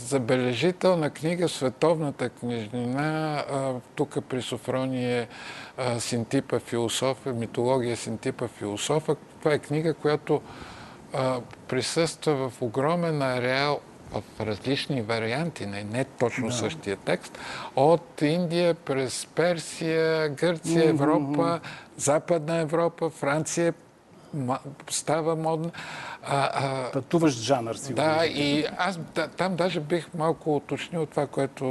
забележителна книга, световната книжнина. Тук при Софрони е Синтипа философа, митология Синтипа философа. Това е книга, която присъства в огромен ареал в различни варианти, не, не точно да. същия текст, от Индия през Персия, Гърция, Европа, Западна Европа, Франция, става модна. А, а, Пътуващ жанър, сигурно. Да, и аз да, там даже бих малко уточнил това, което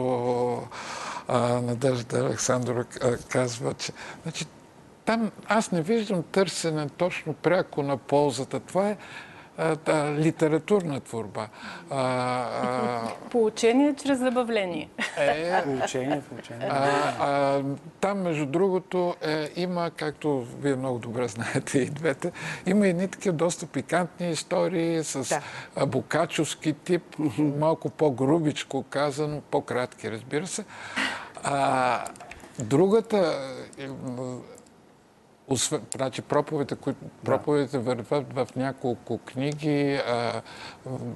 а, Надежда Александрова казва, че значи, там аз не виждам търсене точно пряко на ползата. Това е да, литературна творба. А, а... Поучение чрез забавление. Е, поучение, поучение. А, а, там, между другото, е, има, както вие много добре знаете и двете, има едни такива доста пикантни истории с да. букачовски тип, малко по-грубичко казано, по-кратки, разбира се. А, другата освен, значи, проповедите, които, проповедите върват в няколко книги. А,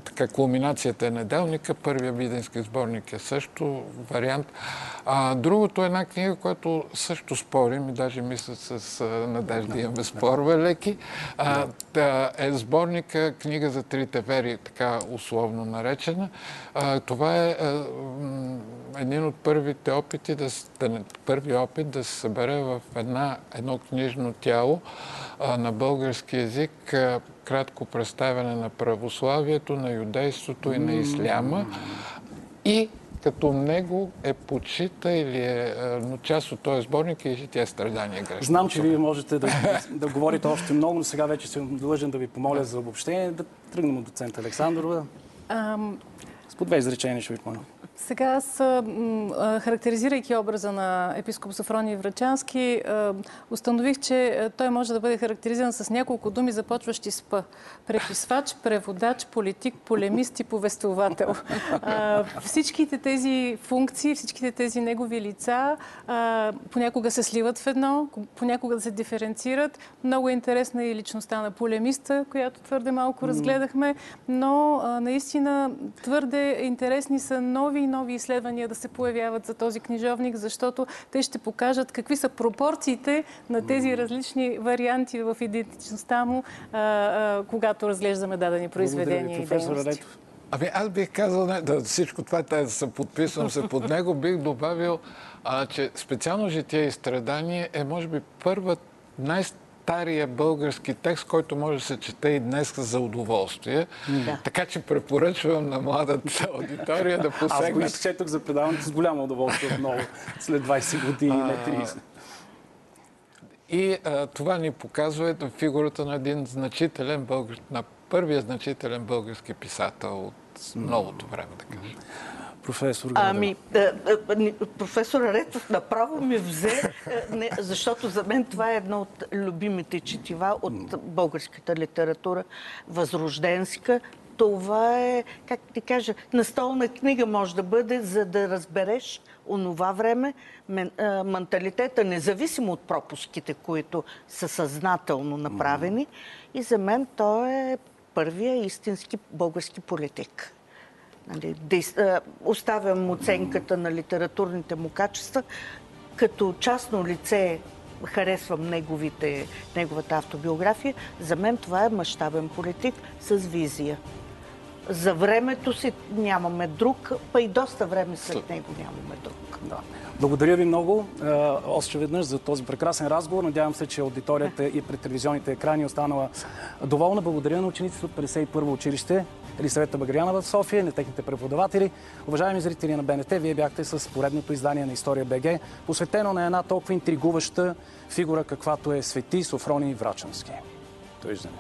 така, кулминацията е неделника, първия виденски сборник е също вариант. А, другото е една книга, която също спорим и даже мисля с Надежда имаме спорове леки. А, да, е сборника книга за трите вери, така условно наречена. А, това е а, един от първите опити, да, да, първи опит да се събере в една, едно книжно тяло а, на български язик а, кратко представяне на православието, на юдейството и на исляма. И като него е почита или е, но част от този сборник е и тя страдания грешно. Знам, че вие можете да, да говорите още много, но сега вече съм длъжен да ви помоля за обобщение. Да тръгнем от доцент Александрова. Ам... С по две изречения ще ви помоля. Сега аз, характеризирайки образа на епископ Софроний Врачански, установих, че той може да бъде характеризиран с няколко думи, започващи с П. Преписвач, преводач, политик, полемист и повествовател. Всичките тези функции, всичките тези негови лица понякога се сливат в едно, понякога се диференцират. Много е интересна и личността на полемиста, която твърде малко разгледахме, но наистина твърде интересни са нови и нови изследвания да се появяват за този книжовник, защото те ще покажат какви са пропорциите на тези различни варианти в идентичността му, когато разглеждаме дадени произведения и дейности. Ами аз бих казал, не, да, всичко това, да се подписвам се под него, бих добавил, а, че специално житие и страдание е, може би, първа най- стария български текст, който може да се чете и днес за удоволствие. Да. Така че препоръчвам на младата аудитория да посегнат. Аз го изчетох за предаването с голямо удоволствие отново, след 20 години, не 30. И а, това ни показва фигурата на един значителен български, на първия значителен български писател от новото време, да кажем професор Ами, професор Ретов направо ми взе, не, защото за мен това е едно от любимите четива от българската литература, възрожденска. Това е, как ти кажа, настолна книга може да бъде, за да разбереш онова време, менталитета, независимо от пропуските, които са съзнателно направени. И за мен той е първия истински български политик. Нали, да, оставям оценката на литературните му качества. Като частно лице харесвам неговите, неговата автобиография. За мен това е мащабен политик с визия. За времето си нямаме друг, па и доста време след него нямаме друг. Да. Благодаря ви много още веднъж за този прекрасен разговор. Надявам се, че аудиторията и пред телевизионните екрани е останала доволна. Благодаря на учениците от 51-во училище Елисавета Багряна в София, на техните преподаватели. Уважаеми зрители на БНТ, вие бяхте с поредното издание на История БГ, посветено на една толкова интригуваща фигура, каквато е Свети Софроний Врачански. Довиждане.